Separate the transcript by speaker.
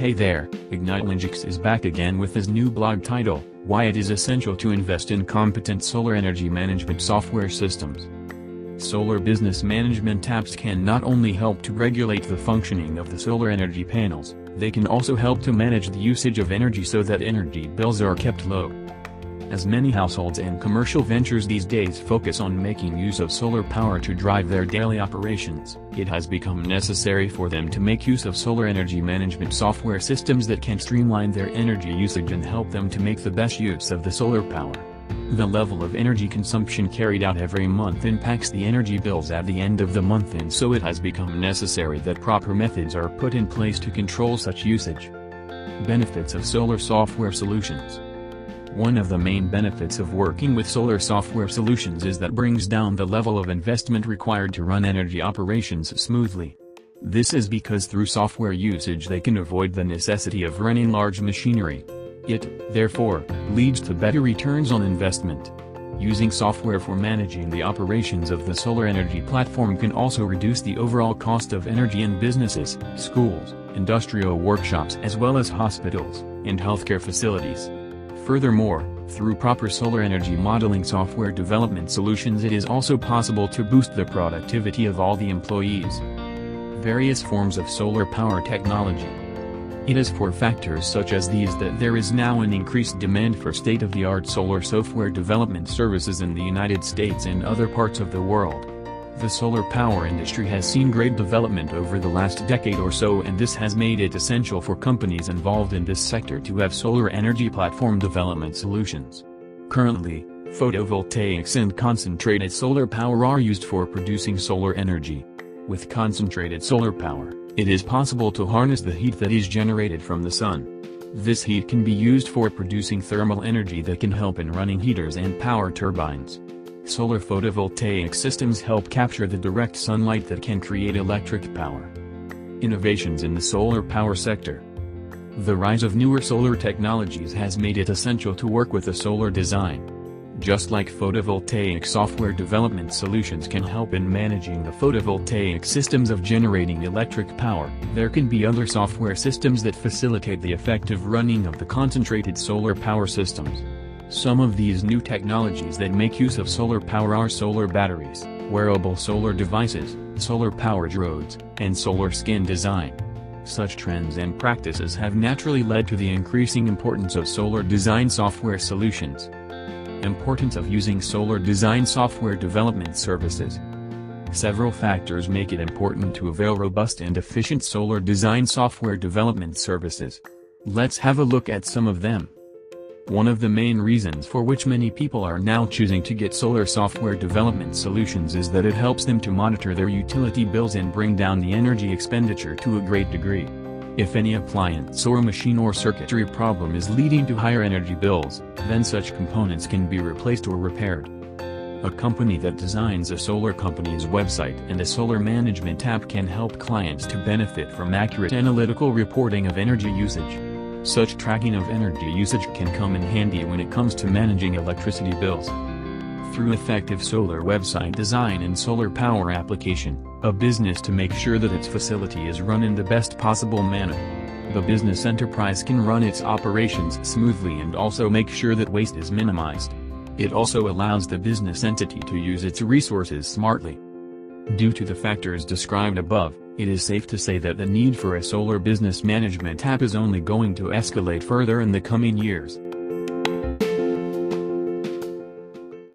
Speaker 1: Hey there, IgniteLingix is back again with his new blog title, Why It Is Essential to Invest in Competent Solar Energy Management Software Systems. Solar business management apps can not only help to regulate the functioning of the solar energy panels, they can also help to manage the usage of energy so that energy bills are kept low as many households and commercial ventures these days focus on making use of solar power to drive their daily operations, it has become necessary for them to make use of solar energy management software systems that can streamline their energy usage and help them to make the best use of the solar power. The level of energy consumption carried out every month impacts the energy bills at the end of the month and so it has become necessary that proper methods are put in place to control such usage. Benefits of Solar Software Solutions one of the main benefits of working with solar software solutions is that brings down the level of investment required to run energy operations smoothly. This is because through software usage they can avoid the necessity of running large machinery. It, therefore, leads to better returns on investment. Using software for managing the operations of the solar energy platform can also reduce the overall cost of energy in businesses, schools, industrial workshops as well as hospitals, and healthcare facilities. Furthermore, through proper solar energy modeling software development solutions it is also possible to boost the productivity of all the employees. Various forms of solar power technology. It is for factors such as these that there is now an increased demand for state-of-the-art solar software development services in the United States and other parts of the world. The solar power industry has seen great development over the last decade or so and this has made it essential for companies involved in this sector to have solar energy platform development solutions. Currently, photovoltaics and concentrated solar power are used for producing solar energy. With concentrated solar power, it is possible to harness the heat that is generated from the sun. This heat can be used for producing thermal energy that can help in running heaters and power turbines. Solar photovoltaic systems help capture the direct sunlight that can create electric power. Innovations in the solar power sector. The rise of newer solar technologies has made it essential to work with a solar design. Just like photovoltaic software development solutions can help in managing the photovoltaic systems of generating electric power, there can be other software systems that facilitate the effective running of the concentrated solar power systems. Some of these new technologies that make use of solar power are solar batteries, wearable solar devices, solar-powered roads, and solar skin design. Such trends and practices have naturally led to the increasing importance of solar design software solutions. Importance of using solar design software development services. Several factors make it important to avail robust and efficient solar design software development services. Let's have a look at some of them. One of the main reasons for which many people are now choosing to get solar software development solutions is that it helps them to monitor their utility bills and bring down the energy expenditure to a great degree. If any appliance or machine or circuitry problem is leading to higher energy bills, then such components can be replaced or repaired. A company that designs a solar company's website and a solar management app can help clients to benefit from accurate analytical reporting of energy usage. Such tracking of energy usage can come in handy when it comes to managing electricity bills. Through effective solar website design and solar power application, a business to make sure that its facility is run in the best possible manner. The business enterprise can run its operations smoothly and also make sure that waste is minimized. It also allows the business entity to use its resources smartly. Due to the factors described above, it is safe to say that the need for a solar business management app is only going to escalate further in the coming years.